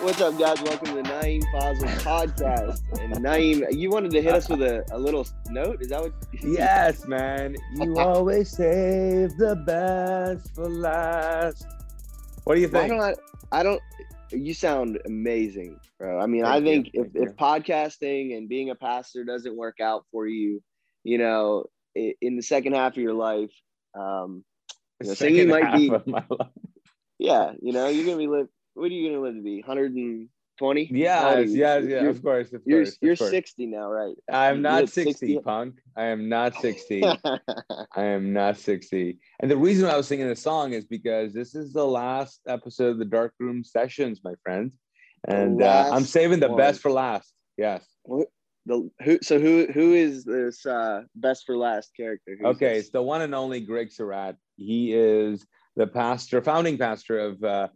What's up, guys? Welcome to the Naeem podcast. And Naeem, you wanted to hit us with a, a little note? Is that what? Yes, man. You always save the best for last. What do you Why think? don't I, I don't. You sound amazing, bro. I mean, Thank I you, think if, thank if podcasting and being a pastor doesn't work out for you, you know, in the second half of your life, um, you know, singing might be- of my life. yeah, you know, you're gonna be live. What are you gonna live to be? 120? Yes, yes, yeah, You're, of course, of you're, course. of you're course. 60 now, right? I'm not 60, 60. punk. I am not 60. I am not 60. And the reason I was singing this song is because this is the last episode of the Dark Room Sessions, my friend. And uh, I'm saving the one. best for last. Yes. What? The who? So who who is this uh, best for last character? Who's Okay, this? it's the one and only Greg Surratt. He is the pastor, founding pastor of uh,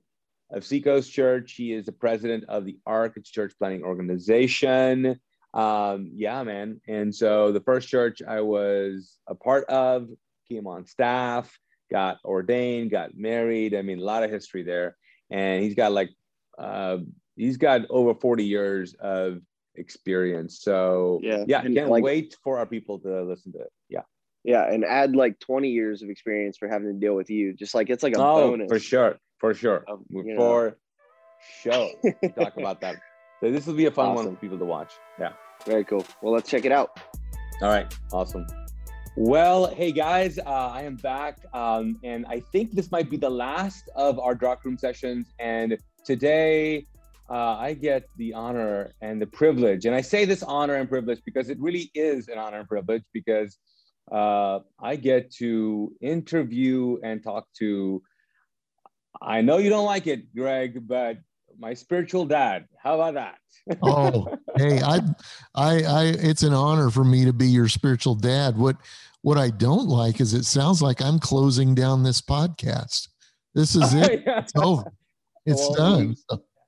of Seacoast Church. He is the president of the ARC it's Church Planting Organization. Um, yeah, man. And so the first church I was a part of came on staff, got ordained, got married. I mean, a lot of history there. And he's got like uh, he's got over 40 years of experience. So Yeah, yeah, can't like- wait for our people to listen to it. Yeah. Yeah, and add like 20 years of experience for having to deal with you. Just like it's like a oh, bonus. for sure, for sure, know. for sure. Talk about that. So this will be a fun one for people to watch. Yeah. Very cool. Well, let's check it out. All right. Awesome. Well, hey guys, uh, I am back, um, and I think this might be the last of our dark room sessions. And today, uh, I get the honor and the privilege, and I say this honor and privilege because it really is an honor and privilege because uh, I get to interview and talk to. I know you don't like it, Greg, but my spiritual dad. How about that? oh hey I, I i it's an honor for me to be your spiritual dad what what i don't like is it sounds like i'm closing down this podcast this is it it's over it's Well, done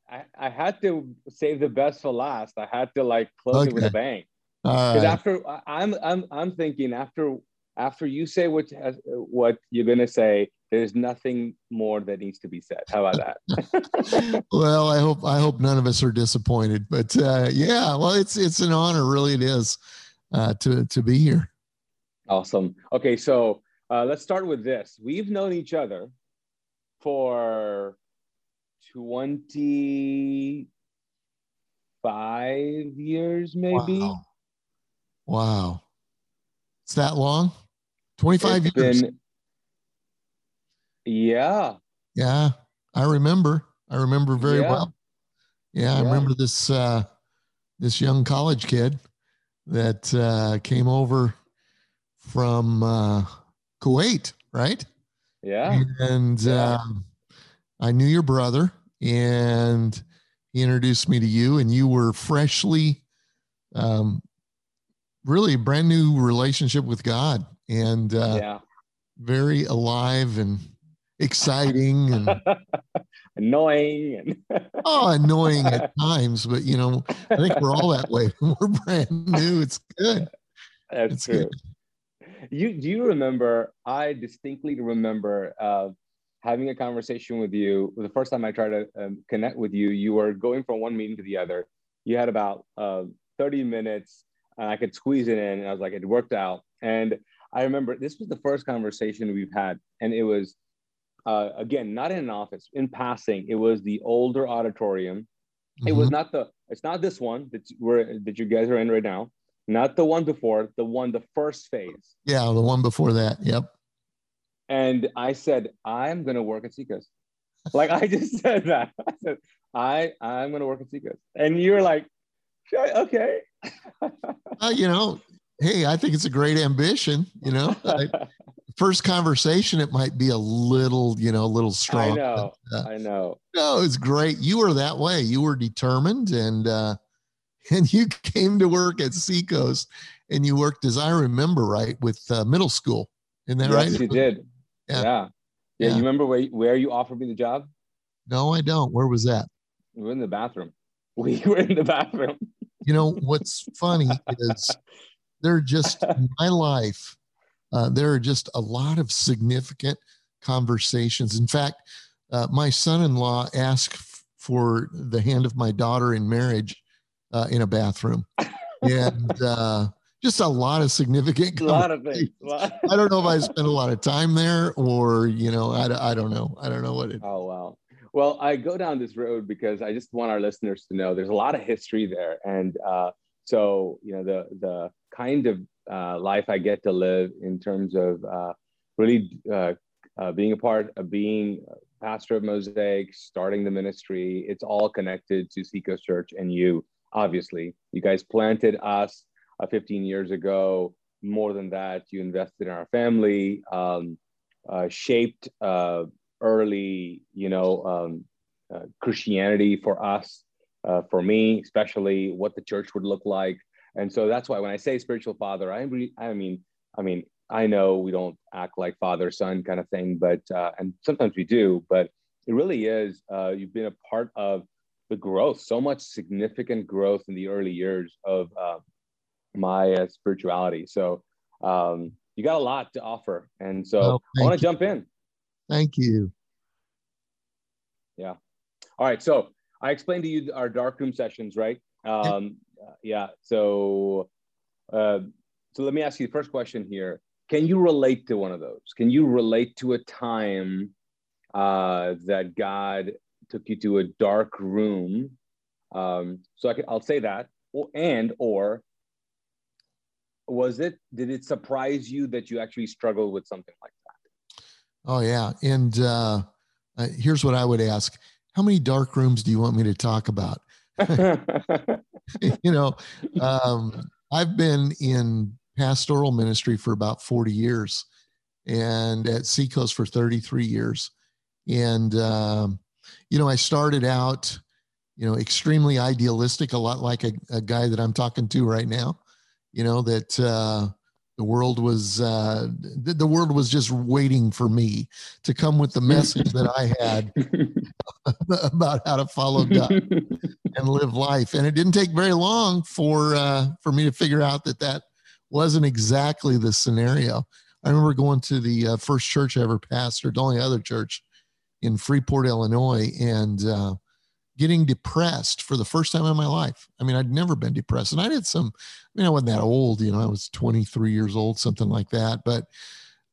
I, I had to save the best for last. I had to like close it with a bang. Because right. after I'm I'm I'm thinking after after you say what what you're gonna say, there's nothing more that needs to be said. How about that? well i hope i hope none of us are disappointed but uh yeah well it's it's an honor really it is uh to to be here awesome. Okay, so uh, let's start with this. We've known each other for 25 years, maybe. wow wow it's that long 25 years been- yeah. Yeah, I remember. I remember very Yeah. well. Yeah, I remember this uh, this young college kid that uh, came over from uh, Kuwait, right? Yeah. And Yeah. um, I knew your brother, and he introduced me to you, and you were freshly, um, really brand new relationship with God, and uh, yeah. very alive and exciting and Annoying and oh annoying at times but you know i think we're all that way when we're brand new it's good That's It's true. good. You do you remember? I distinctly remember uh, having a conversation with you. The first time I tried to um, connect with you, you were going from one meeting to the other. You had about uh, thirty minutes, and I could squeeze it in. And I was like, it worked out. And I remember this was the first conversation we've had, and it was uh, again not in an office, in passing. It was the older auditorium. It was Mhm. not the. It's not this one that we're that you guys are in right now. Not the one before. The one, the first phase. yeah the one before that yep And I said, I'm gonna work at Seacoast. Like I just said that. I said, I I'm gonna work at Seacoast. And you're like, okay. well, you know hey i think it's a great ambition you know I- first conversation it might be a little you know a little strong. I know. but, uh, I know. no it's great you were that way you were determined and uh and you came to work at seacoast and you worked as i remember right with uh, middle school isn't that yes, right you did. Yeah. Yeah. yeah. Yeah. You remember where where you offered me the job? no i don't where was that We were in the bathroom. We were in the bathroom. You know, what's funny is they're just my life, uh, there are just a lot of significant conversations. In fact, uh, my son in law asked for the hand of my daughter in marriage uh, in a bathroom. And uh, just a lot of significant. A lot of things. I don't know if I spent a lot of time there or, you know, I, I don't know. I don't know what it. Oh, wow. Well, I go down this road because I just want our listeners to know there's a lot of history there. And uh, so, you know, the, the kind of uh, life I get to live in terms of uh, really uh, uh, being a part of being pastor of Mosaic, starting the ministry, it's all connected to Seacoast Church and you, obviously. You guys planted us uh, 15 years ago. More than that, you invested in our family, um, shaped early, you know, um, uh, Christianity for us, uh, for me, especially what the church would look like. And so that's why when I say spiritual father, I, re- I mean, I mean, I know we don't act like father son kind of thing, but uh, and sometimes we do, but it really is. Uh, you've been a part of the growth, so much significant growth in the early years of uh, my uh, spirituality. So um, you got a lot to offer, and so oh, I want to jump in. Thank you. Yeah. All right. So I explained to you our dark room sessions, right? Um, yeah. So, uh, so let me ask you the first question here can you relate to one of those? Can you relate to a time uh, that God took you to a dark room? Um, so I can, I'll say that, or, and or was it? Did it surprise you that you actually struggled with something like that? Oh yeah, and uh, uh, here's what I would ask: How many dark rooms do you want me to talk about? you know, um, I've been in pastoral ministry for about 40 years and at Seacoast for 33 years. And, um, you know, I started out, you know, extremely idealistic, a lot like a, a guy that I'm talking to right now, you know, that, uh, the world was uh, the, the world was just waiting for me to come with the message that I had about how to follow God and live life. And it didn't take very long for uh, for me to figure out that that wasn't exactly the scenario. I remember going to the uh, first church I ever pastored, the only other church in Freeport, Illinois, and uh, getting depressed for the first time in my life. I mean, I'd never been depressed, and I did some. I mean, I wasn't that old, you know. I was 23 years old, something like that. But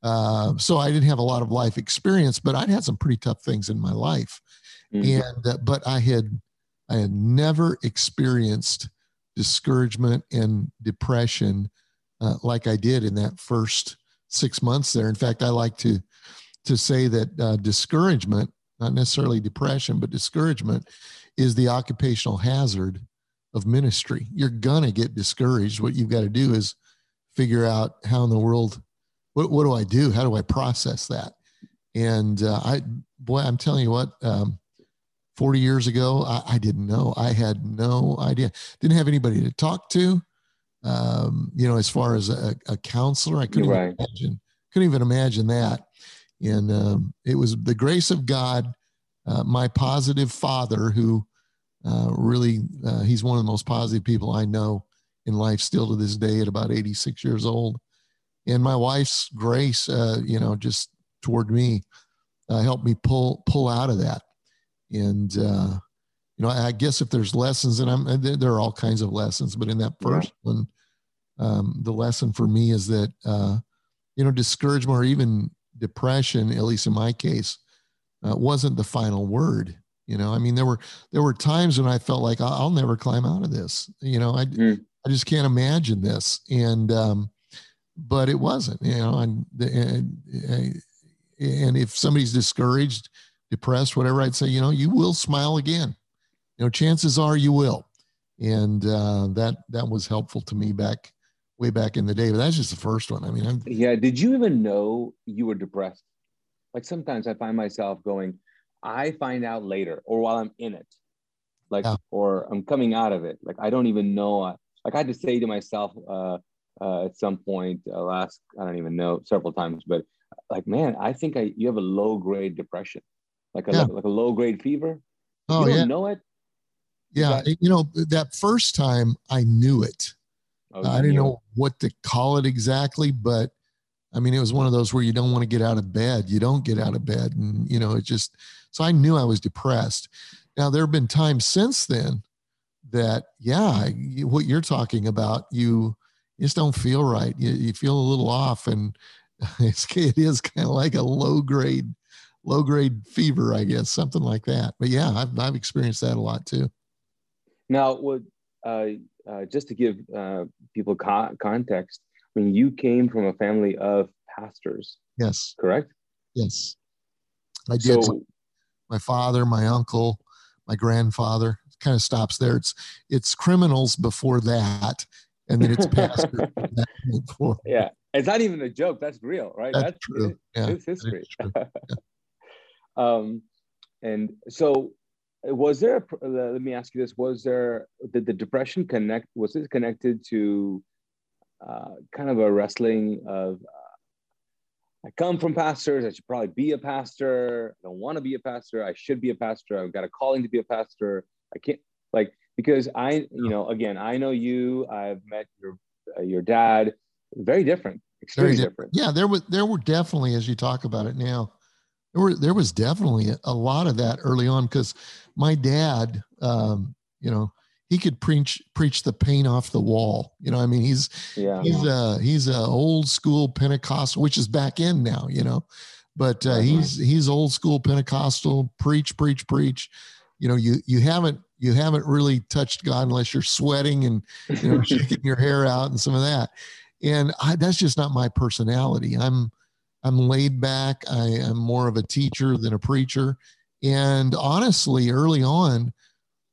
uh, so I didn't have a lot of life experience, but I'd had some pretty tough things in my life, mm-hmm. and uh, but I had I had never experienced discouragement and depression uh, like I did in that first six months there. In fact, I like to to say that uh, discouragement, not necessarily depression, but discouragement, is the occupational hazard of ministry. You're gonna get discouraged. What you've got to do is figure out how in the world, what what do I do? How do I process that? And uh, I, boy, I'm telling you what. Um, 40 years ago, I, I, didn't know. I had no idea. Didn't have anybody to talk to um, you know, as far as a, a counselor, I couldn't right. even imagine, couldn't even imagine that. And um, it was the grace of God, uh, my positive father, who uh, really, uh, he's one of the most positive people I know in life still to this day at about 86 years old. And my wife's grace, uh, you know, just toward me, uh, helped me pull pull out of that. And uh, you know, I guess if there's lessons, and I'm there are all kinds of lessons, but in that first yeah. one, um, the lesson for me is that uh, you know discouragement or even depression, at least in my case, uh, wasn't the final word. You know, I mean, there were there were times when I felt like I'll, never climb out of this. You know, I mm. I just can't imagine this, and um, but it wasn't. You know, and and, and if somebody's discouraged, depressed, whatever, I'd say, you know, you will smile again you know, chances are you will. And uh, that that was helpful to me back way back in the day. But that's just the first one. I mean, I'm, yeah. Did you even know you were depressed? Like sometimes I find myself going, I find out later, or while I'm in it, like, yeah. or I'm coming out of it. Like I don't even know. Like I had to say to myself uh, uh, at some point uh, last, I don't even know, several times, but like, man, I think I you have a low grade depression, like a yeah. like, a low grade fever. Oh you yeah. know it, yeah, you know that first time I knew it. Oh, uh, I didn't know what to call it exactly, but I mean it was one of those where you don't want to get out of bed. You don't get out of bed, and you know it just. So I knew I was depressed. Now there have been times since then that yeah, you, what you're talking about, you just don't feel right. You, you feel a little off, and it's, it is kind of like a low grade, low grade fever, I guess, something like that. But yeah, I've I've experienced that a lot too. Now, would uh, uh, just to give uh, people co- context, I mean, you came from a family of pastors. Yes. Correct. Yes, I did. So, my father, my uncle, my grandfather. It kind of stops there. It's it's criminals before that, and then it's pastors. before. Yeah, it's not even a joke. That's real, right? That's, That's true. It, yeah, it's history. Yeah. um, and so was there a, let me ask you this was there did the depression connect was it connected to uh, kind of a wrestling of uh, i come from pastors i should probably be a pastor i don't want to be a pastor i should be a pastor i've got a calling to be a pastor i can't like because i you know again i know you i've met your uh, your dad very different extremely very different. different yeah there was there were definitely as you talk about it now there were there was definitely a lot of that early on because my dad um, you know he could preach preach the paint off the wall. You know i mean he's yeah. he's a he's a old school pentecostal which is back in now you know but uh, he's he's old school pentecostal preach preach preach. You know you you haven't you haven't really touched god unless you're sweating and you know shaking your hair out and some of that. And I, that's just not my personality. I'm I'm laid back. I am more of a teacher than a preacher. And honestly, early on,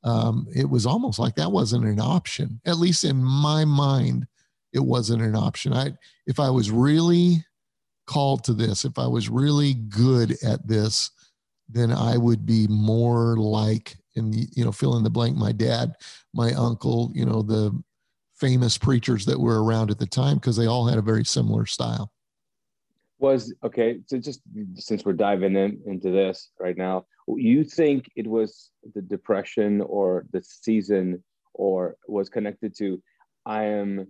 um, it was almost like that wasn't an option. At least in my mind, it wasn't an option. I, if I was really called to this, if I was really good at this, then I would be more like, and you know, fill in the blank. My dad, my uncle, you know, the famous preachers that were around at the time, because they all had a very similar style was okay so just since we're diving in into this right now you think it was the depression or the season or was connected to i am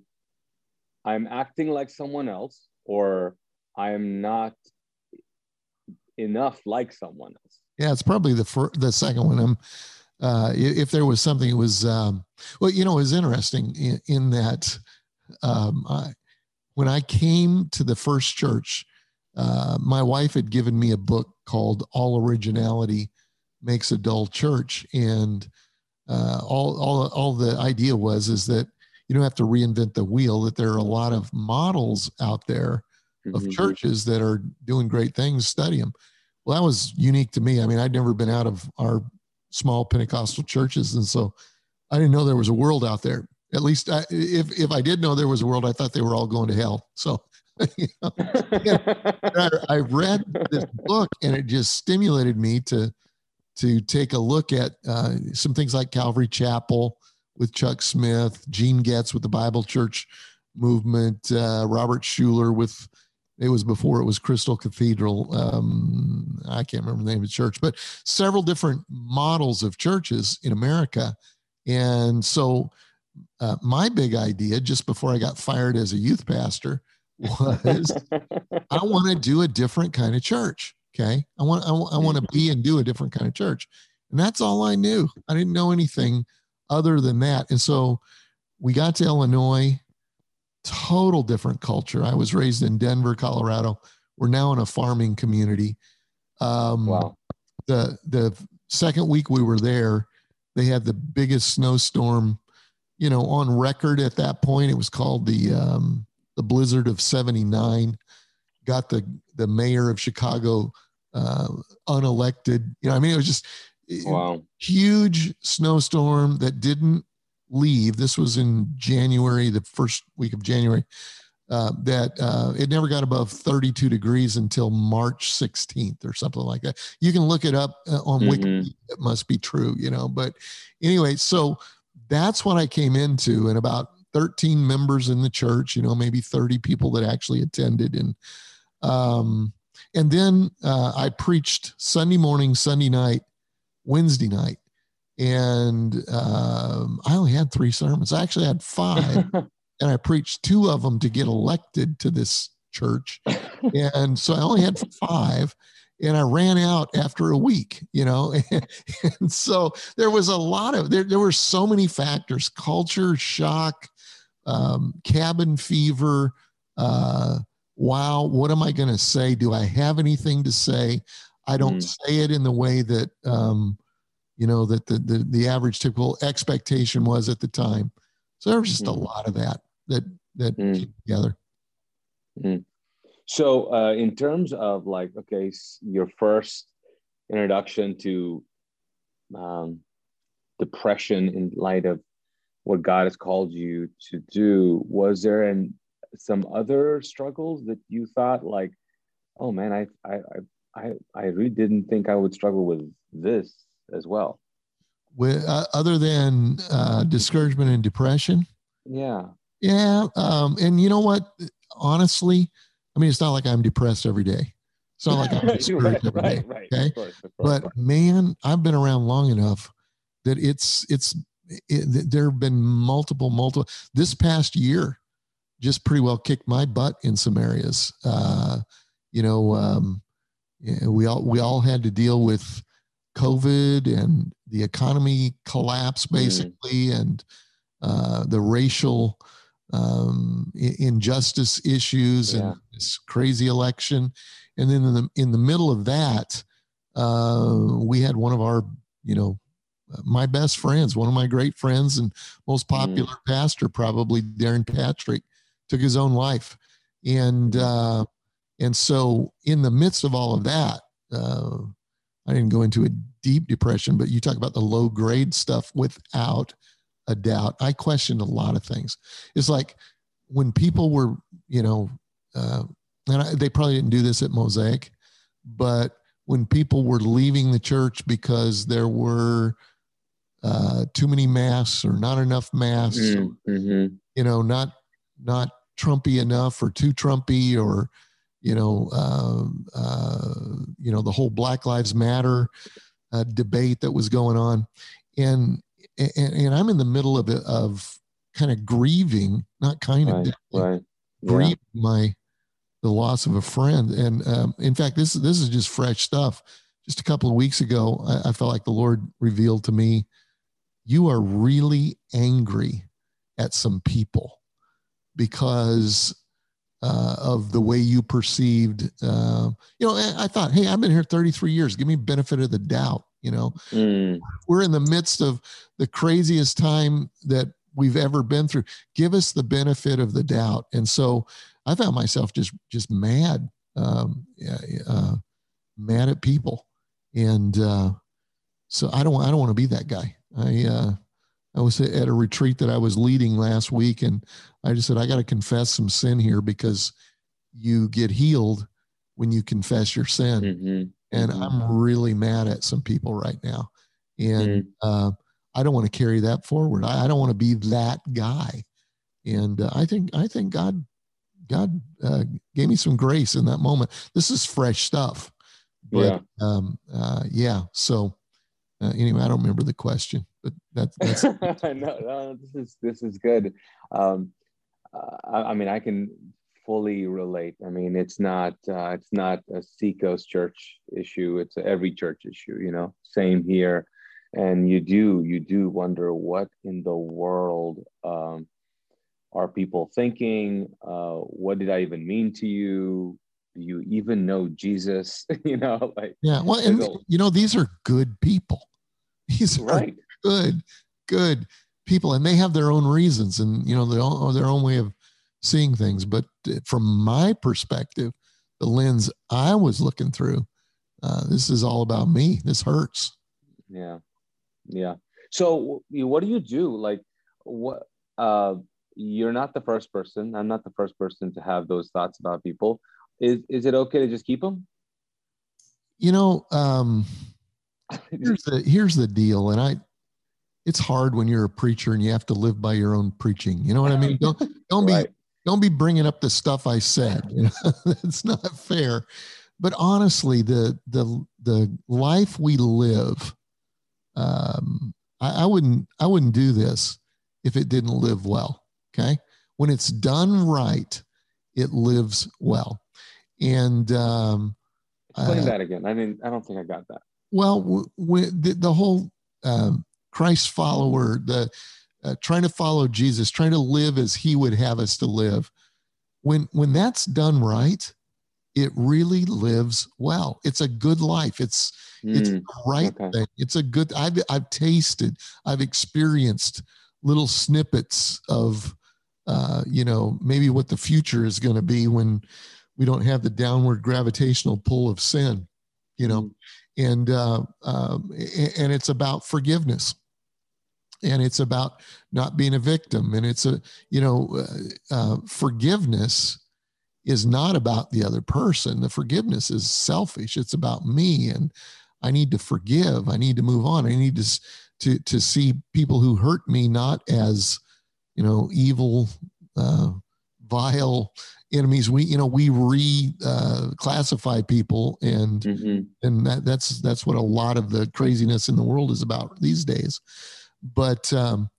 i'm acting like someone else or i am not enough like someone else? Yeah it's probably the first the second one. I'm uh, if there was something it was um, well you know it was interesting in, in that um, I, when i came to the first church uh, my wife had given me a book called All Originality Makes a Dull Church. And uh, all, all, all the idea was is that you don't have to reinvent the wheel, that there are a lot of models out there of mm-hmm. churches that are doing great things, study them. Well, that was unique to me. I mean, I'd never been out of our small Pentecostal churches. And so I didn't know there was a world out there. At least I, if, if I did know there was a world, I thought they were all going to hell. So you know? I, I read this book and it just stimulated me to to take a look at uh, some things like Calvary Chapel with Chuck Smith, Gene Getz with the Bible Church movement, uh, Robert Schuller with it was before it was Crystal Cathedral. Um, I can't remember the name of the church, but several different models of churches in America. And so, uh, my big idea just before I got fired as a youth pastor was I want to do a different kind of church. Okay. I want, I, I want to be and do a different kind of church. And that's all I knew. I didn't know anything other than that. And so we got to Illinois, total different culture. I was raised in Denver, Colorado. We're now in a farming community. Um, wow. The, the second week we were there, they had the biggest snowstorm, you know, on record at that point. It was called the, um, the blizzard of 79 got the the mayor of chicago uh, unelected you know i mean it was just wow huge snowstorm that didn't leave this was in january the first week of january uh, that uh, it never got above 32 degrees until March 16th or something like that. You can look it up uh, on mm-hmm. Wikipedia. It must be true, you know. But anyway, so that's what I came into, and about 13 members in the church, you know, maybe 30 people that actually attended. And, um, and then uh, I preached Sunday morning, Sunday night, Wednesday night. And um, I only had three sermons. I actually had five, and I preached two of them to get elected to this church. And so I only had five. and I ran out after a week, you know. and so there was a lot of there, there were so many factors, culture shock, um, cabin fever, uh, wow, what am I going to say? Do I have anything to say? I don't mm. say it in the way that um, you know that the, the the average typical expectation was at the time. So there was just mm. a lot of that that that mm. came together. Mm. So, uh, in terms of like, okay, your first introduction to um, depression in light of what God has called you to do, was there an, some other struggles that you thought like, oh man, I, I, I, I really didn't think I would struggle with this as well. With uh, other than uh, discouragement and depression. Yeah. Yeah. Um, and you know what? Honestly, I mean, it's not like I'm depressed every day. It's not like I'm discouraged every day. Right, okay. Of course, of course, but man, I've been around long enough that it's it's it, there have been multiple multiple this past year just pretty well kicked my butt in some areas uh, you know um, we all we all had to deal with covid and the economy collapse mm. basically mm. and uh, the racial um, injustice issues yeah. and this crazy election. And then in the in the middle of that, uh, we had one of our, you know, my best friends, one of my great friends and most mm. popular mm. pastor, probably Darrin Patrick, took his own life. And mm. uh, and so in the midst of all of that, uh, I didn't go into a deep depression, but you talk about the low grade stuff without a doubt. I questioned a lot of things. It's like when people were, you know, uh, and I, they probably didn't do this at Mosaic, but when people were leaving the church because there were uh, too many masks or not enough masks, mm, mm-hmm. you know, not not Trumpy enough or too Trumpy or you know, uh, uh, you know, the whole Black Lives Matter uh, debate that was going on, and and, and I'm in the middle of it of kind of grieving, not kind of right, right. Yeah. grieving my the loss of a friend. And um, in fact, this this is just fresh stuff. Just a couple of weeks ago, I, I felt like the Lord revealed to me, you are really angry at some people because uh, of the way you perceived. Uh, you know, I, thought, hey, I've been here 33 years. Give me benefit of the doubt. You know, mm. we're in the midst of the craziest time that we've ever been through. Give us the benefit of the doubt. And so I found myself just just mad, um, uh, mad at people, and uh, so I don't I don't want to be that guy. I uh, I was at a retreat that I was leading last week, and I just said I got to confess some sin here because you get healed when you confess your sin. Mm-hmm and mm-hmm. I'm really mad at some people right now, and mm-hmm. uh, I don't want to carry that forward. I, I don't want to be that guy, and uh, I think I think God God uh, gave me some grace in that moment. This is fresh stuff, but yeah, um, uh, yeah. So uh, anyway, I don't remember the question, but that, that's no, no, this is this is good. Um, uh, I, I mean, I can fully relate. I mean, it's not uh, it's not a Seacoast Church issue. It's a every church issue. You know, same here. And you do you do wonder what in the world um, are people thinking? Uh, what did I even mean to you? Do you even know Jesus? you know, like yeah. Well, and you know, these are good people. These are right. good, good people, and they have their own reasons, and you know, their own, their own way of seeing things. But from my perspective, the lens I was looking through, uh, this is all about me. This hurts. Yeah, yeah. So, what do you do? Like, what? Uh, you're not the first person. I'm not the first person to have those thoughts about people. Is is it okay to just keep them? You know, um, here's the here's the deal, and I it's hard when you're a preacher and you have to live by your own preaching. You know what I mean? Don't don't right. be don't be bringing up the stuff I said. You know, that's not fair. But honestly, the the the life we live, um, I, I wouldn't I wouldn't do this if it didn't live well. Okay, when it's done right, it lives well, and um, Explain uh, that again. I mean, I don't think I got that. Well, w- w- the, the, whole um, Christ follower, the uh, trying to follow Jesus, trying to live as He would have us to live. When when that's done right, it really lives well. It's a good life. It's mm, it's the right okay. thing. It's a good. I've I've tasted. I've experienced little snippets of, uh, you know, maybe what the future is going to be when we don't have the downward gravitational pull of sin. You know, mm. And uh, um, and it's about forgiveness. And it's about not being a victim. And it's a you know uh, uh, forgiveness is not about the other person. The forgiveness is selfish. It's about me and i need to forgive. I need to move on. I need to to to see people who hurt me not as you know evil uh, vile enemies we you know we re uh, classify people and mm-hmm. and that, that's that's what a lot of the craziness in the world is about these days but um,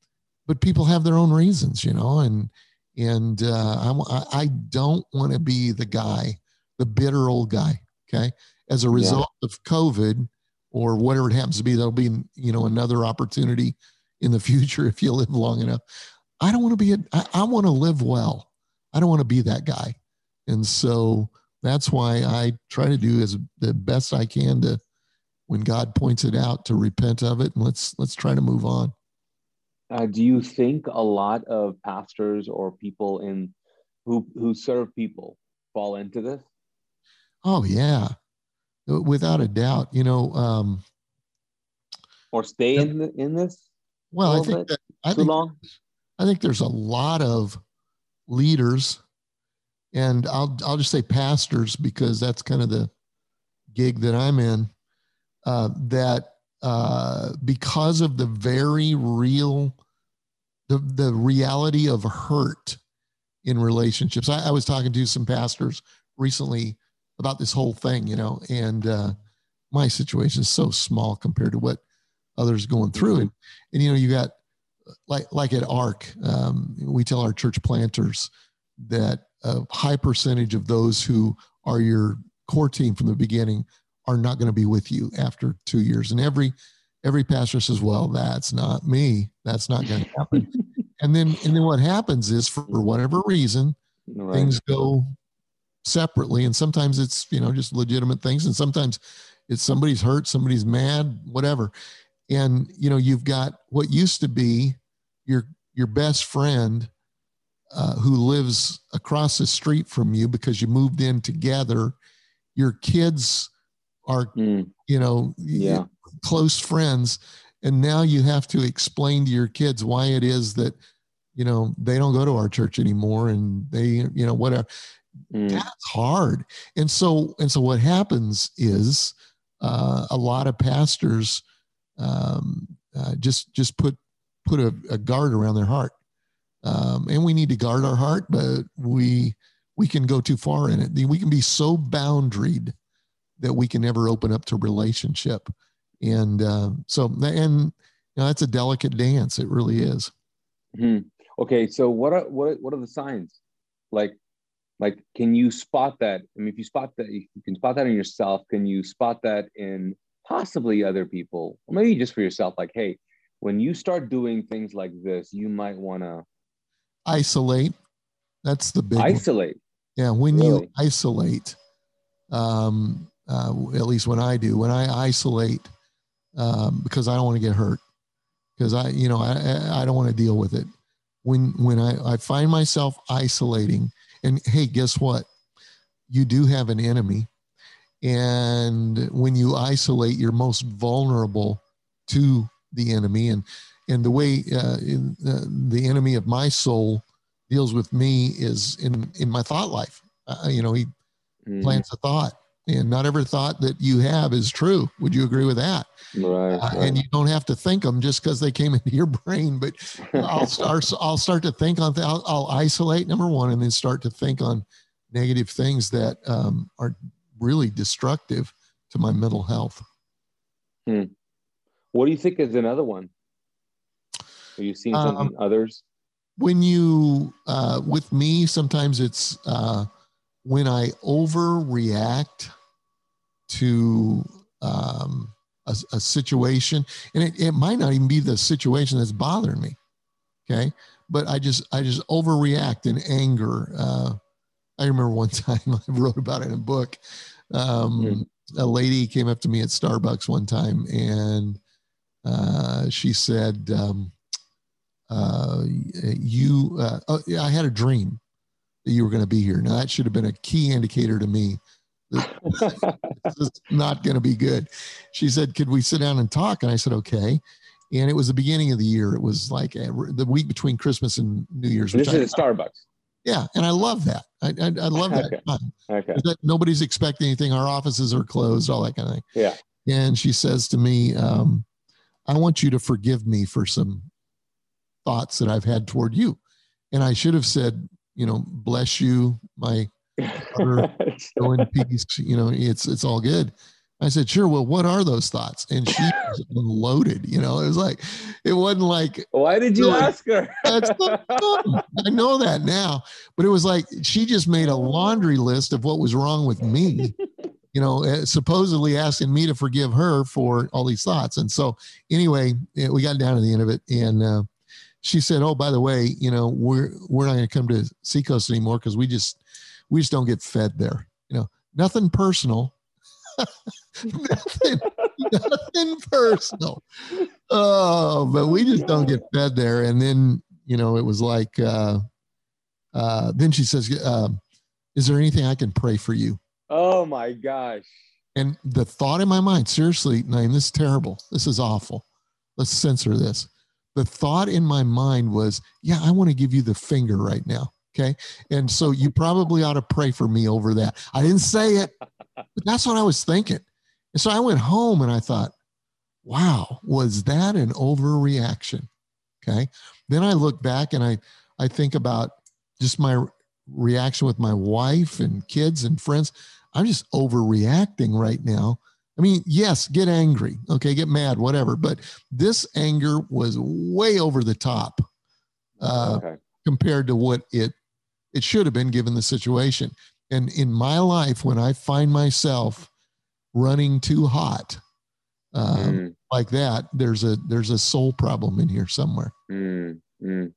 but people have their own reasons, you know, and and uh, I I don't want to be the guy, the bitter old guy. Okay, as a result yeah. of COVID or whatever it happens to be, there'll be you know another opportunity in the future if you live long enough. I don't want to be a, I, I want to live well. I don't want to be that guy, and so that's why I try to do as the best I can to when God points it out to repent of it and let's let's try to move on. Uh, do you think a lot of pastors or people in who who serve people fall into this? Oh yeah, without a doubt. You know, um, or stay in the, in this. Well, I think that, I think long? I think there's a lot of leaders, and I'll I'll just say pastors because that's kind of the gig that I'm in uh, that uh, because of the very real, the, the reality of hurt in relationships. I, I was talking to some pastors recently about this whole thing, you know, and uh, my situation is so small compared to what others going through. And, and you know, you got like like at ARC, um, we tell our church planters that a high percentage of those who are your core team from the beginning are not going to be with you after two years. And every every pastor says, "Well, that's not me. That's not going to happen." and then and then what happens is, for whatever reason, right. things go separately, and sometimes it's you know just legitimate things, and sometimes it's somebody's hurt, somebody's mad, whatever. And you know you've got what used to be your your best friend uh, who lives across the street from you because you moved in together. Your kids are mm. you know yeah. close friends and now you have to explain to your kids why it is that you know they don't go to our church anymore and they you know whatever mm. that's hard and so and so what happens is uh, a lot of pastors um, uh, just just put put a, a, guard around their heart um, and we need to guard our heart but we we can go too far in it we can be so boundaried that we can never open up to relationship. And uh, so, and you know, that's a delicate dance. It really is. Mm-hmm. Okay, so what are what what are the signs? Like, like, can you spot that? I mean, if you spot that, you can spot that in yourself. Can you spot that in possibly other people, or maybe just for yourself? Like, hey, when you start doing things like this, you might want to isolate. That's the big isolate. One. Yeah, when really? you isolate, um, uh, at least when I do, when I isolate, um, because I don't want to get hurt, because I, you know, I, I don't want to deal with it. When when I, I find myself isolating, and hey, guess what? You do have an enemy, and when you isolate, you're most vulnerable to the enemy, and and the way uh, in, uh, the enemy of my soul deals with me is in in my thought life. Uh, you know, he mm. plants a thought and not every thought that you have is true. Would you agree with that? Right. Uh, And you don't have to think them just because they came into your brain. But I'll start. I'll start to think on. Th- I'll, I'll, isolate number one, and then start to think on negative things that um, are really destructive to my mental health. Hmm. What do you think is another one? Are you seeing some um, others? When you, uh, with me, sometimes it's. Uh, when I overreact to um, a, a situation, and it, it might not even be the situation that's bothering me. Okay, but I just I just overreact in anger. Uh, I remember one time I wrote about it in a book. Um, mm. A lady came up to me at Starbucks one time and uh, she said, um, uh, "You, uh, oh, I had a dream that you were going to be here. Now that should have been a key indicator to me. this is not going to be good." She said, "Could we sit down and talk?" And I said, "Okay." And it was the beginning of the year. It was like a, the week between Christmas and New Year's. This is at Starbucks. Yeah, and I love that. I I, I love that okay. Okay. That nobody's expecting anything. Our offices are closed, all that kind of thing. Yeah. And she says to me, um, "I want you to forgive me for some thoughts that I've had toward you." And I should have said, you know, bless you, my brother, go in peace. You know, it's it's all good. I said, sure. Well, what are those thoughts? And she was loaded. You know, it was like, it wasn't like. Why did you like, ask her? That's I know that now, but it was like she just made a laundry list of what was wrong with me. You know, eh, supposedly asking me to forgive her for all these thoughts. And so, anyway, eh, we got down to the end of it, and uh, she said, "Oh, by the way, you know, we're we're not going to come to Seacoast anymore because we just we just don't get fed there. You know, nothing personal." Nothing, nothing personal. Oh, but we just don't get fed there. And then, you know, it was like, uh, uh, then she says, uh, Is there anything I can pray for you? Oh my gosh. And the thought in my mind, seriously, Naeem, this is terrible. This is awful. Let's censor this. The thought in my mind was, Yeah, I want to give you the finger right now. Okay. And so you probably ought to pray for me over that. I didn't say it, but that's what I was thinking. And so I went home and I thought, wow, was that an overreaction? Okay. Then I look back and I, I think about just my reaction with my wife and kids and friends. I'm just overreacting right now. I mean, yes, get angry, okay, get mad, whatever. But this anger was way over the top uh, okay. compared to what it it should have been given the situation. And in my life, when I find myself running too hot um, mm. like that, there's a there's a soul problem in here somewhere. Mm. Mm.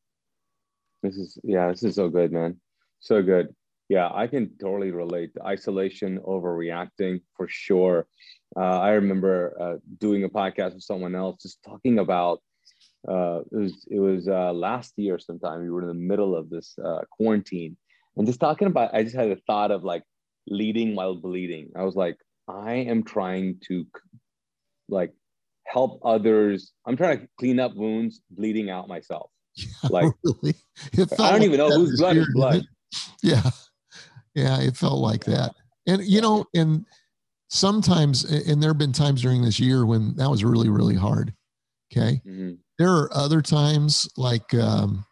This is yeah, this is so good, man. So good. Yeah, I can totally relate. Isolation, overreacting for sure. Uh, I remember uh, doing a podcast with someone else, just talking about uh, it was it was uh, last year sometime. We were in the middle of this uh, quarantine, and just talking about. I just had a thought of like leading while bleeding. I was like, I am trying to like help others. I'm trying to clean up wounds, bleeding out myself. Yeah, like really? I don't like even know whose blood is blood. Yeah. Yeah, it felt like that. And you know, and sometimes and there have been times during this year when that was really, really hard. Okay. Mm-hmm. There are other times like um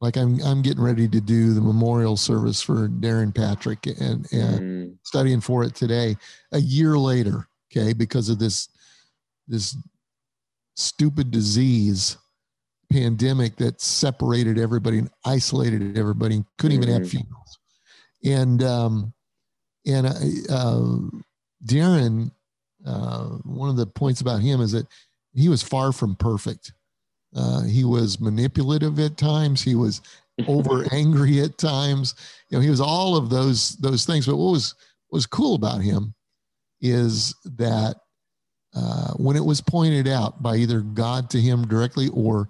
like I'm I'm getting ready to do the memorial service for Darrin Patrick and and mm. studying for it today. A year later, okay, because of this this stupid disease pandemic that separated everybody and isolated everybody and couldn't mm. even have mm-hmm. funerals. And um and uh, Darrin, uh, one of the points about him is that he was far from perfect uh, he was manipulative at times. He was over angry at times. You know, he was all of those those things. But what was was cool about him is that uh, when it was pointed out by either God to him directly or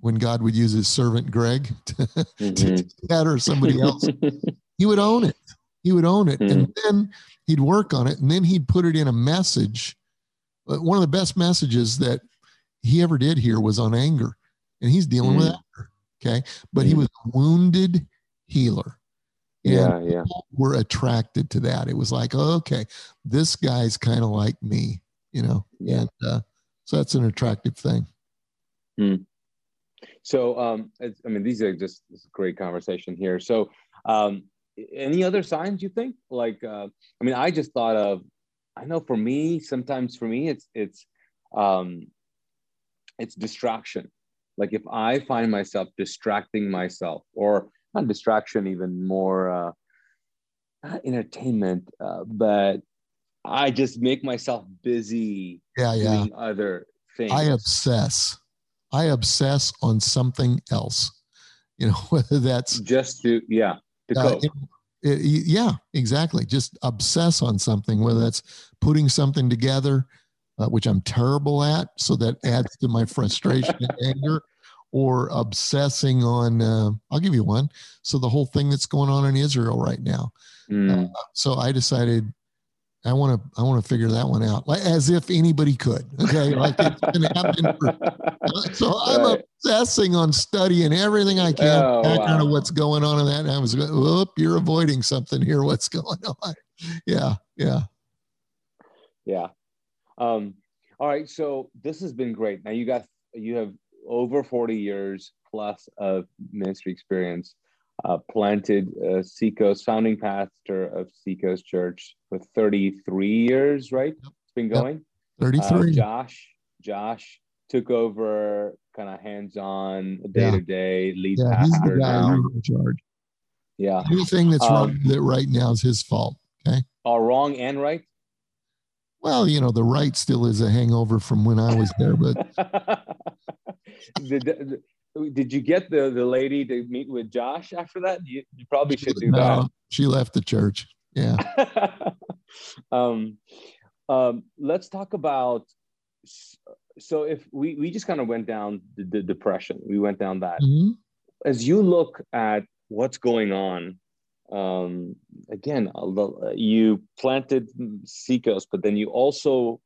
when God would use his servant Greg to, mm-hmm. to that or somebody else, he would own it. He would own it, mm-hmm. and then he'd work on it, and then he'd put it in a message. One of the best messages that he ever did here was on anger, and he's dealing mm. with anger. Okay, but mm. he was a wounded healer. And yeah, yeah. Were attracted to that. It was like, oh, okay, this guy's kind of like me, you know. Yeah. And uh, so that's an attractive thing. Mm. So, um, I mean, these are just a great conversation here. So, um, any other signs you think? Like, uh, I mean, I just thought of. I know for me, sometimes for me, it's it's um, it's distraction like if i find myself distracting myself or not distraction even more uh, not entertainment uh, but I just make myself busy Yeah, yeah. doing other things. I obsess. I obsess on something else. You know, whether that's just to yeah to uh, cope. It- it- yeah, exactly. Just obsess on something, whether that's putting something together, uh, which I'm terrible at, so that adds to my frustration and anger, or obsessing on. Uh, I'll give you one. So the whole thing that's going on in Israel right now. Mm. So I decided I want to I want to figure that one out, like as if anybody could. Okay, like it's been happening for so I'm Right. obsessing on studying everything I can Oh, background of what's going on in that. And I was going, whoop, you're avoiding something here. What's going on? Yeah, yeah. Yeah. Um, all right. So this has been great. Now you got you have over 40 years plus of ministry experience. Uh, planted uh, Seacoast, founding pastor of Seacoast Church for 33 years, right? It's been Yep. going. Uh, 33. Josh, Josh took over kind of hands-on, day-to-day lead yeah, he's the pastor guy in charge. Yeah. Anything that's Um, wrong with it right now is his fault. Okay. All wrong and right. Well, you know, the right still is a hangover from when I was there, but did you get the, the lady to meet with Josh after that? You, you probably should do no, she left the church. Yeah. um, um, let's talk about. So if we, we just kind of went down the, the depression, we went down that. Mhm. As you look at what's going on, um, again, you planted Seacoast, but then you also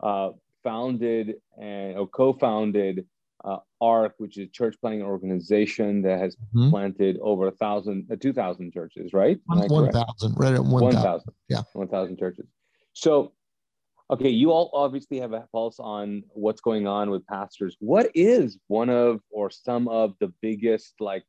uh, founded and or co-founded uh, ARC, which is a church planting organization that has Mhm. planted over a thousand, uh, two thousand churches, right? One thousand, right at one thousand. thousand. Yeah. One thousand churches. So, okay, you all obviously have a pulse on what's going on with pastors. What is one of or some of the biggest like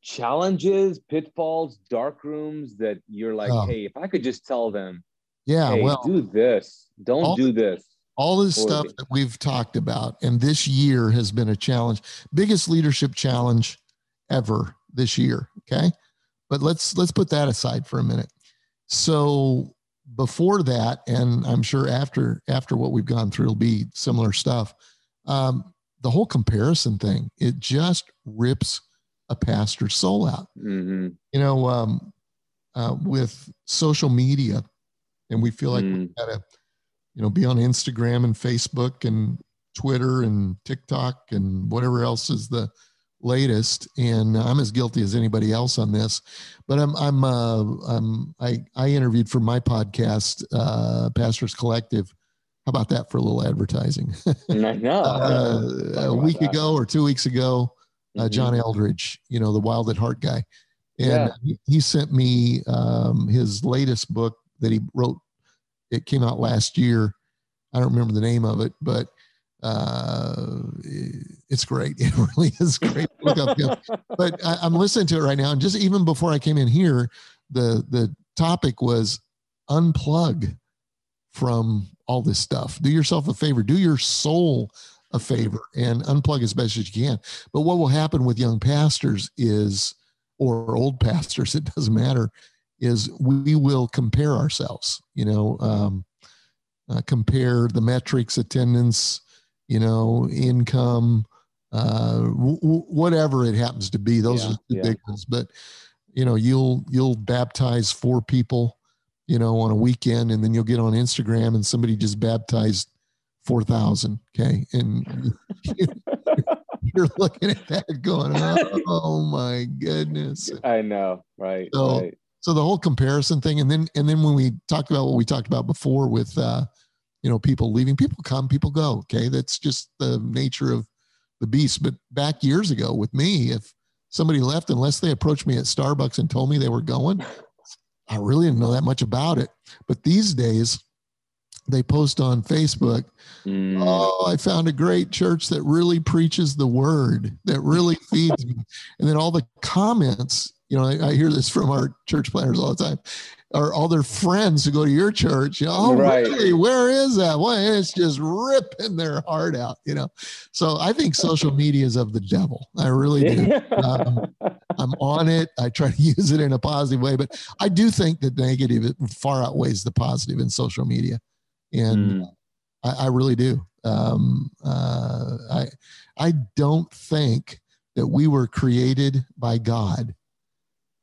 challenges, pitfalls, dark rooms that you're like, Oh. hey, if I could just tell them, Yeah. hey, well, do this, don't all- do this. All this stuff that we've talked about and this year has been a challenge. Biggest leadership challenge ever this year okay? But let's let's put that aside for a minute. So before that and i'm sure after after what we've gone through it'll be similar stuff um, the whole comparison thing it just rips a pastor's soul out. Hmm you know um, uh, with social media and we feel like Mm. we've got to you know be on instagram and facebook and twitter and tiktok and whatever else is the latest and i'm as guilty as anybody else on this but i'm i'm uh i'm i i interviewed for my podcast uh pastors collective how about that for a little advertising know. uh, a week that. ago or two weeks ago uh, Mhm. John Eldredge, you know, the Wild at Heart guy. And Yeah. he, he sent me um, his latest book that he wrote. It came out last year. I don't remember the name of it, but uh, it's great. It really is great. But I, I'm listening to it right now. And just even before I came in here, the the topic was unplug from all this stuff. Do yourself a favor. Do your soul a favor and unplug as best as you can. But what will happen with young pastors is, or old pastors, it doesn't matter, is we will compare ourselves, you know, um, uh, compare the metrics, attendance, you know, income, uh, w- w- whatever it happens to be. Those Yeah, are the yeah. big ones. But, you know, you'll, you'll baptize four people, you know, on a weekend and then you'll get on Instagram and somebody just baptized 4,000. Okay. And you're looking at that going, oh, oh my goodness. I know, right? So- right. So the whole comparison thing. And then, and then when we talked about what we talked about before with, uh, you know, people leaving, people come, people go. Okay. That's just the nature of the beast. But back years ago with me, if somebody left, unless they approached me at Starbucks and told me they were going, I really didn't know that much about it. But these days, they post on Facebook, Mm. oh, I found a great church that really preaches the word, that really feeds me. And then all the comments, you know, I, I hear this from our church planters all the time, or all their friends who go to your church. You know, oh, Right. really? Where is that? Well, it's just ripping their heart out, you know. So I think social media is of the devil. I really do. Um, I'm on it. I try to use it in a positive way, but I do think that negative far outweighs the positive in social media, and mm. I, I, really do. Um, uh, I I don't think that we were created by God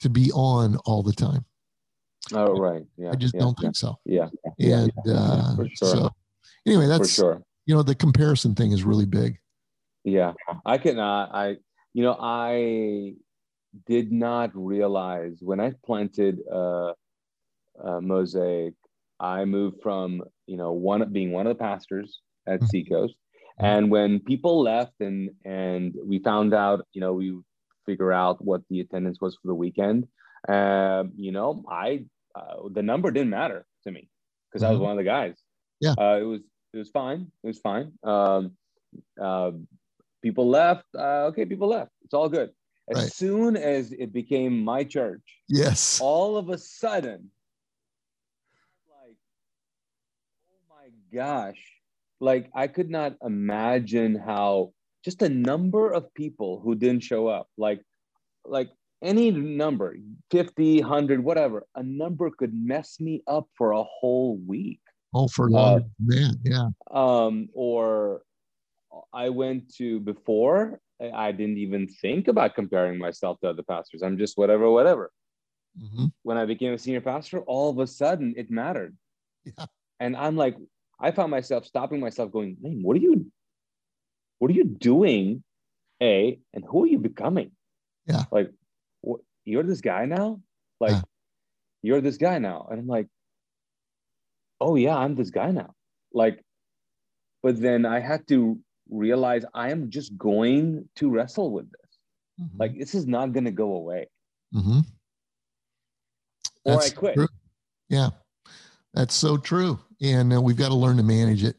to be on all the time. Oh right, yeah. I just yeah, don't yeah. think so. Yeah, and uh, sure. so anyway, that's for sure. You know, the comparison thing is really big. Yeah, I can. Uh, I you know I did not realize when I planted uh, uh, Mosaic, I moved from you know one being one of the pastors at mm-hmm. Seacoast, mm-hmm. and when people left and and we found out, you know, we figure out what the attendance was for the weekend. Uh, you know, I uh, the number didn't matter to me because mm-hmm. I was mm-hmm. one of the guys. Yeah, uh, it was it was fine. It was fine. Um, uh, people left. Uh, okay, people left. It's all good. As right. soon as it became my church, yes, all of a sudden, like, oh my gosh, like I could not imagine how just the number of people who didn't show up, like, like any number 50 100 whatever a number could mess me up for a whole week oh for long uh, yeah um or I went to before, I didn't even think about comparing myself to other pastors. I'm just whatever, whatever. Mm-hmm. When I became a senior pastor, all of a sudden it mattered. Yeah. And I'm like, I found myself stopping myself going, man, what are you, what are you doing? A, and who are you becoming? Yeah. Like, what, you're this guy now? Like, yeah. you're this guy now. And I'm like, oh yeah, I'm this guy now. Like, but then I had to realize I am just going to wrestle with this. Mm-hmm. Like this is not going to go away. Mm-hmm. Or That's I quit. True. Yeah, that's so true, and uh, we've got to learn to manage it.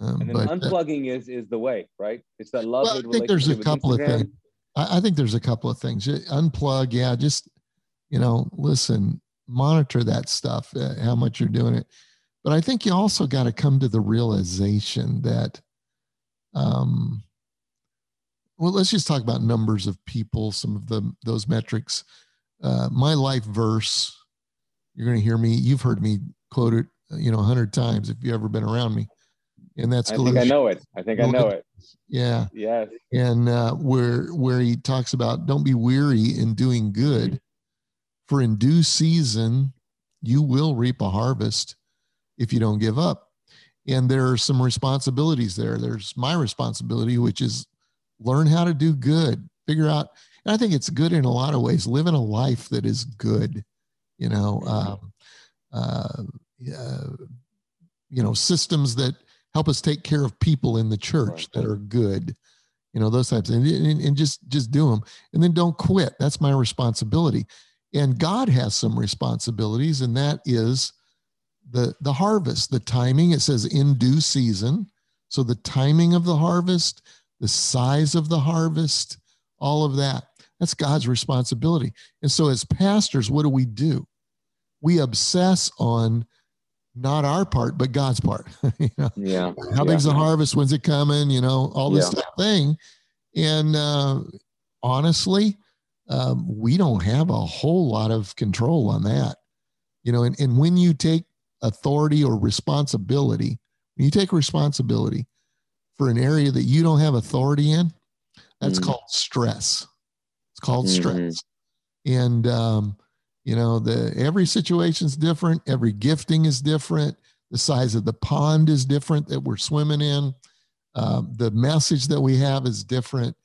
Um, and but, uh, unplugging uh, is is the way, right? It's that love. Well, I think there's a couple of things. I, I think there's a couple of things. Unplug, yeah. Just you know, listen, monitor that stuff, uh, how much you're doing it. But I think you also got to come to the realization that um, well, let's just talk about numbers of people, some of the those metrics. Uh, my life verse, you're going to hear me. You've heard me quote it, you know, a hundred times if you've ever been around me, and that's. I think I know it. I think I know it. Yeah. Yes. And uh, where where he talks about don't be weary in doing good, for in due season you will reap a harvest if you don't give up and there are some responsibilities there there's my responsibility which is learn how to do good figure out and i think it's good in a lot of ways living a life that is good you know mm-hmm. um, uh, uh, you know systems that help us take care of people in the church right. that are good you know those types and, and, and just just do them and then don't quit. That's my responsibility. And god has some responsibilities and that is the the harvest the timing. It says in due season. So the timing of the harvest the size of the harvest all of that that's god's responsibility. And so as pastors what do we do? We obsess on not our part but god's part you know yeah how yeah. big's the harvest when's it coming you know all this yeah. thing and uh, honestly um, we don't have a whole lot of control on that you know and, and when you take authority or responsibility, when you take responsibility for an area that you don't have authority in, that's mm called stress. It's called mm-hmm. stress. And um, you know, the every situation's different, every gifting is different, the size of the pond is different that we're swimming in. Um, the message that we have is different.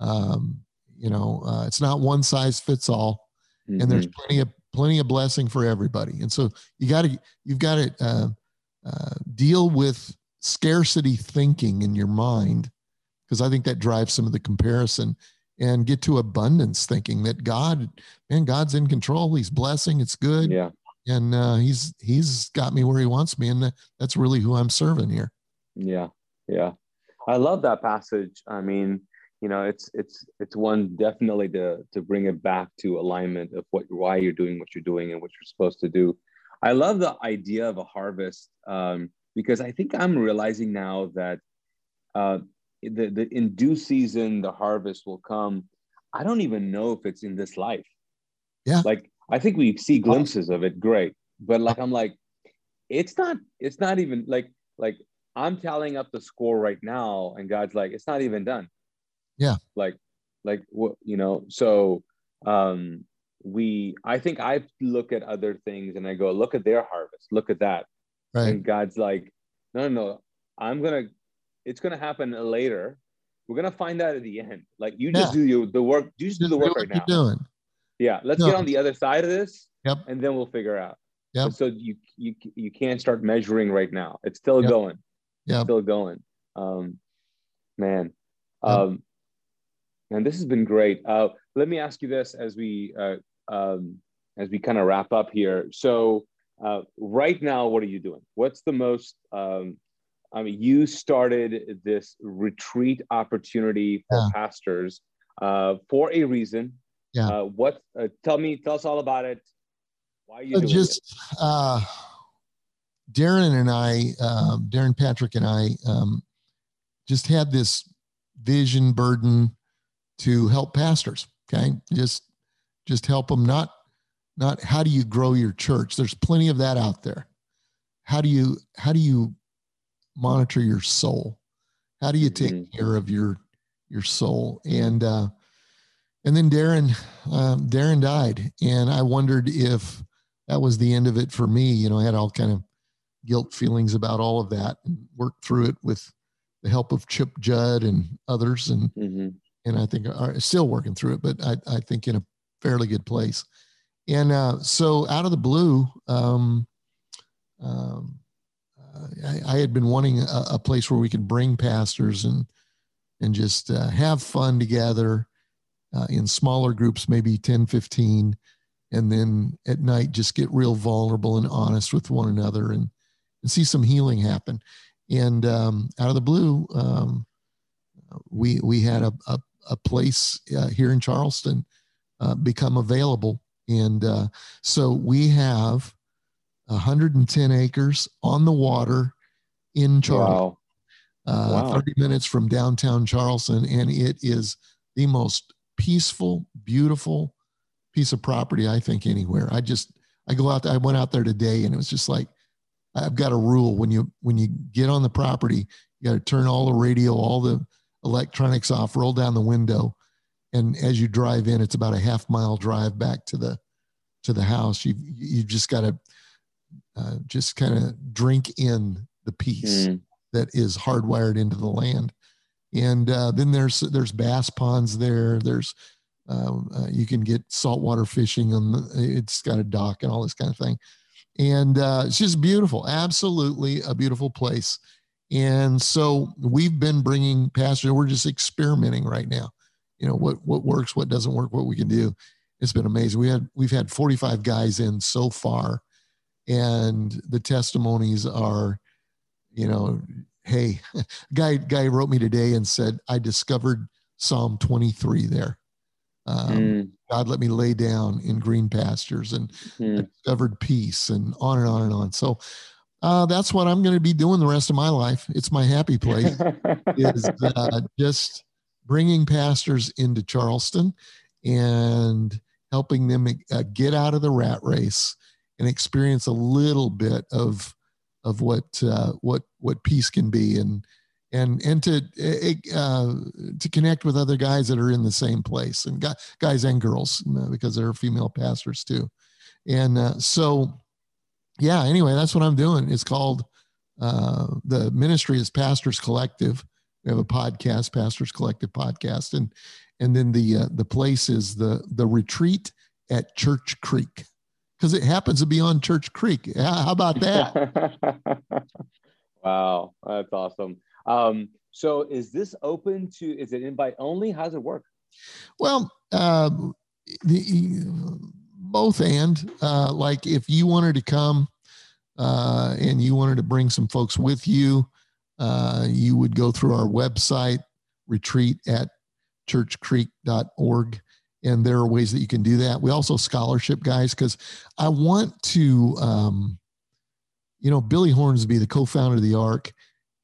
Um, you know, uh, it's not one size fits all, mm-hmm. and there's mm-hmm. plenty of plenty of blessing for everybody. And so you got to you've got to uh, uh, deal with scarcity thinking in your mind because I think that drives some of the comparison and get to abundance thinking that God, man, God's in control. He's blessing. It's good. Yeah. And uh, he's he's got me where he wants me, and that's really who I'm serving here. Yeah, yeah, I love that passage. I mean, you know it's it's it's one definitely to to bring it back to alignment of what why you're doing what you're doing and what you're supposed to do i love the idea of a harvest um, because i think i'm realizing now that uh, the, the in due season the harvest will come I don't even know if it's in this life. Yeah. Like I think we see glimpses of it, great. But like I'm like, it's not, it's not even like like I'm tallying up the score right now, and God's like, it's not even done. Yeah. Like, like what you know, so um we I think I look at other things and I go, look at their harvest, look at that. Right. And God's like, no, no, no, I'm gonna, it's gonna happen later. We're gonna find out at the end. Like you just Yeah. do your, the work, you just do the work right now. doing. Yeah, let's No. get on the other side of this. Yep. And then we'll figure out. Yep. So you you you can't start measuring right now. It's still Yep. going. Yep. Still going. Um, man. Yep. Um, and this has been great. Uh, let me ask you this as we uh, um, as we kind of wrap up here. So uh, right now, what are you doing? What's the most? Um, I mean, you started this retreat opportunity for Yeah. pastors uh, for a reason. Yeah. Uh, what? Uh, tell me. Tell us all about it. Why are you doing just uh, Darrin and I, um, Darrin Patrick and I, um, just had this vision burden to help pastors. Okay, just just help them. Not not how do you grow your church? There's plenty of that out there. How do you how do you monitor your soul? How do you take Mhm. care of your your soul? And uh, and then Darrin um, Darrin died, and I wondered if that was the end of it for me. You know, I had all kind of guilt feelings about all of that, and worked through it with the help of Chip Judd and others, and? Mhm. and I think are still working through it, but I, I think in a fairly good place. And uh, so out of the blue, um, um, uh, I, I had been wanting a, a place where we could bring pastors and and just uh, have fun together uh, in smaller groups, maybe 10, 15, and then at night just get real vulnerable and honest with one another and, and see some healing happen. And um, out of the blue, um, we we had a, a, a place uh, here in Charleston uh, become available, and uh, so we have 110 acres on the water in Charleston, Wow. uh, Wow. 30 minutes from downtown Charleston, and it is the most peaceful, beautiful piece of property I think anywhere. I just I go out there. I went out there today, and it was just like I've got a rule when you when you get on the property, you got to turn all the radio, all the electronics off, roll down the window, and as you drive in, it's about a half mile drive back to the to the house. You you just got to uh, just kind of drink in the peace Mm. that is hardwired into the land. And uh, then there's there's bass ponds there. There's um, uh, you can get saltwater fishing on the, it's got a dock and all this kind of thing. And uh, it's just beautiful, absolutely a beautiful place. And so we've been bringing pastors. We're just experimenting right now. You know what what works, what doesn't work, what we can do. It's been amazing. We had we've had 45 guys in so far, and the testimonies are, you know, hey, guy guy wrote me today and said I discovered Psalm 23 there. Um, Mm. God let me lay down in green pastures and Mm. discovered peace and on and on and on. So uh, that's what I'm going to be doing the rest of my life. It's my happy place is uh, just bringing pastors into Charleston and helping them uh, get out of the rat race and experience a little bit of of what uh, what what peace can be and and and to uh, to connect with other guys that are in the same place and guys and girls because there are female pastors too. And uh, so yeah anyway that's what i'm doing. It's called uh, the ministry is pastors collective. We have a podcast pastors collective podcast. And and then the uh, the place is the the retreat at church creek because it happens to be on church creek how about that wow, that's awesome. Um, so is this open to is it invite only? How does it work? Well, uh, the, both and uh, like if you wanted to come uh, and you wanted to bring some folks with you, uh, you would go through our website, retreat at churchcreek.org. And there are ways that you can do that. We also scholarship guys because I want to, um, you know, Billy Hornsby, the co founder of the ARC,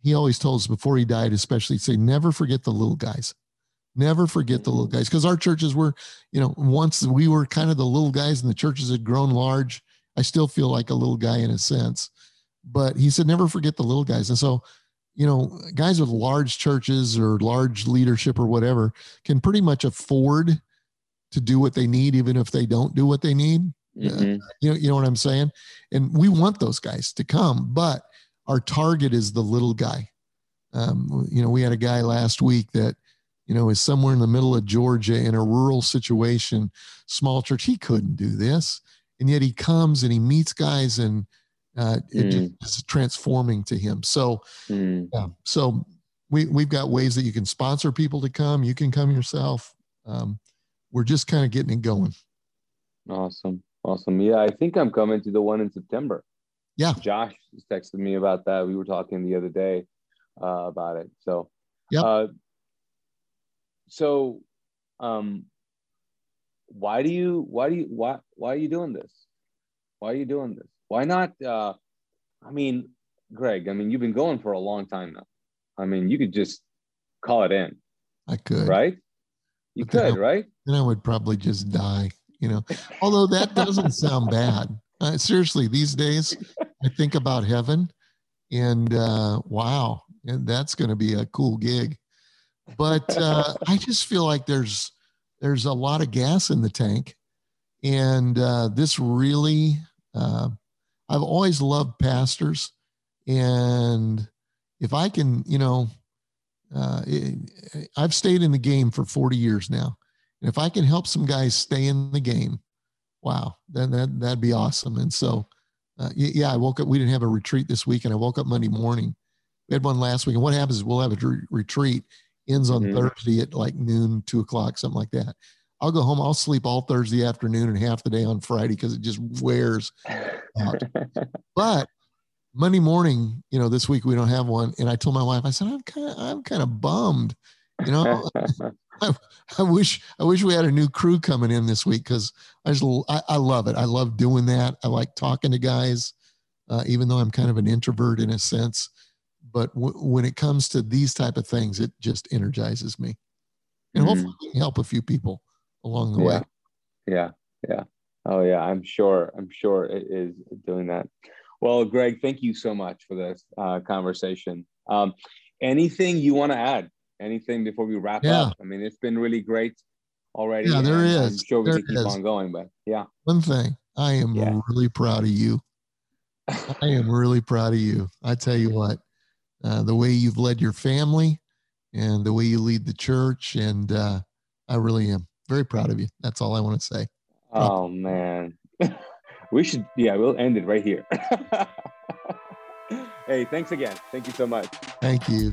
he always told us before he died, especially, say, never forget the little guys Never forget the little guys because our churches were, you know, once we were kind of the little guys and the churches had grown large. I still feel like a little guy in a sense, but he said, never forget the little guys. And so, you know, guys with large churches or large leadership or whatever can pretty much afford to do what they need, even if they don't do what they need. Mm-hmm. Uh, you know, you know what I'm saying? And we want those guys to come, but our target is the little guy. Um, you know, we had a guy last week that, you know, is somewhere in the middle of Georgia in a rural situation, small church. He couldn't do this. And yet he comes and he meets guys and uh, it mm. just is transforming to him. So, mm. yeah. So we, we've got ways that you can sponsor people to come. You can come yourself. Um, we're just kind of getting it going. Awesome. Awesome. Yeah. I think I'm coming to the one in September. Yeah. Josh texted me about that. We were talking the other day uh, about it. So, yeah. Uh, so, um, why do you, why do you, why, why are you doing this? Why are you doing this? Why not? Uh, I mean, Greg, I mean, you've been going for a long time now. I mean, you could just call it in. I could. Right? You but could, right? Then I would probably just die, you know. Although that doesn't sound bad. Uh, seriously, these days, I think about heaven and uh, wow, and that's going to be a cool gig. But uh, I just feel like there's there's a lot of gas in the tank, and uh, this really uh, I've always loved pastors, and if I can, you know, uh, it, I've stayed in the game for 40 years now, and if I can help some guys stay in the game, wow, then that that'd be awesome. And so, uh, yeah, I woke up. We didn't have a retreat this week, and I woke up Monday morning we had one last week. And what happens is we'll have a re- retreat, ends on mm-hmm. Thursday at like noon, two o'clock, something like that. I'll go home. I'll sleep all Thursday afternoon and half the day on Friday because it just wears out. but Monday morning, you know, this week we don't have one, and I told my wife, I said, I'm kind of, I'm kind of bummed. You know, I, I, wish, I wish we had a new crew coming in this week because I just, I, I, love it. I love doing that. I like talking to guys, uh, even though I'm kind of an introvert in a sense but w- when it comes to these type of things, it just energizes me, and mm-hmm. hopefully help a few people along the yeah. way. Yeah, yeah. Oh yeah, I'm sure. I'm sure it is doing that. Well, Greg, thank you so much for this uh, conversation. Um, anything you want to add? Anything before we wrap yeah. up? I mean, it's been really great already. Yeah, there is. I'm sure we there can keep is. on going, but yeah. One thing, I am yeah. really proud of you. I am really proud of you. I tell you what, uh, the way you've led your family and the way you lead the church. And uh, I really am very proud of you. That's all I want to say. Oh, man. we should, yeah, we'll end it right here. hey, thanks again. Thank you so much. Thank you.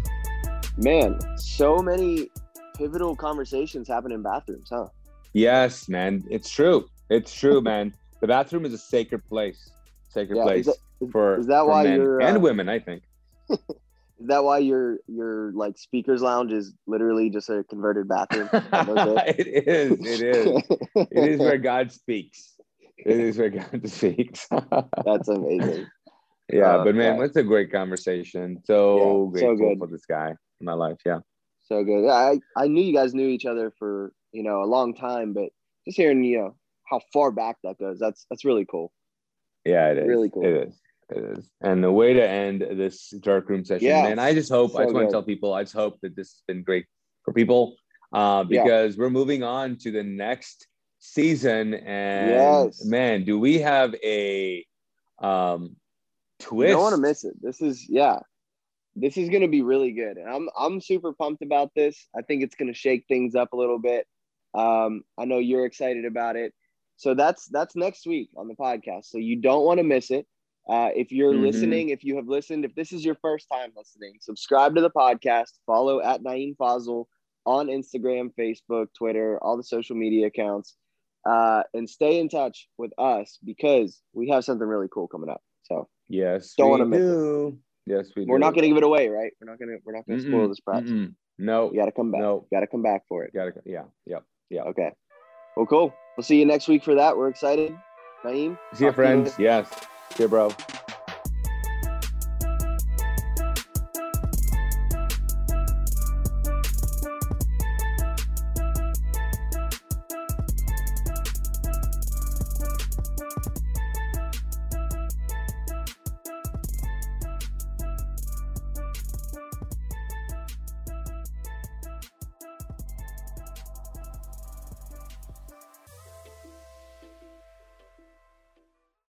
Man, so many pivotal conversations happen in bathrooms, huh? Yes, man. It's true. It's true, man. The bathroom is a sacred place. Sacred yeah, place is that, for, is that for why men you're and uh, women, I think. Is that why your your like speakers lounge is literally just a converted bathroom? it is. It is. it is where God speaks. It is where God speaks. That's amazing. Yeah, uh, but man, yeah. a great conversation. So yeah, grateful so for this guy in my life. Yeah. So good. I I knew you guys knew each other for you know a long time, but just hearing you know how far back that goes, that's that's really cool. Yeah, it is. Really cool. It is. It is. And the way to end this dark room session, yeah. man, I just hope, so I just good. want to tell people, I just hope that this has been great for people uh, because yeah. we're moving on to the next season. And yes. man, do we have a um, twist? You don't want to miss it. This is, yeah, this is going to be really good. And I'm, I'm super pumped about this. I think it's going to shake things up a little bit. Um, I know you're excited about it. So that's that's next week on the podcast. So you don't want to miss it. Uh, if you're mm-hmm. listening, if you have listened, if this is your first time listening, subscribe to the podcast, follow at Naeem Fazal on Instagram, Facebook, Twitter, all the social media accounts, uh, and stay in touch with us because we have something really cool coming up. So yes, don't want to miss it. Yes, we. We're do. not going to give it away, right? We're not going to. We're not going to spoil this prize. No, you got to come back. No, got to come back for it. Got to. Yeah. Yep. Yeah. Okay. Well, cool. We'll see you next week for that. We're excited. Naeem. See you, friends. Yes. Yeah, bro.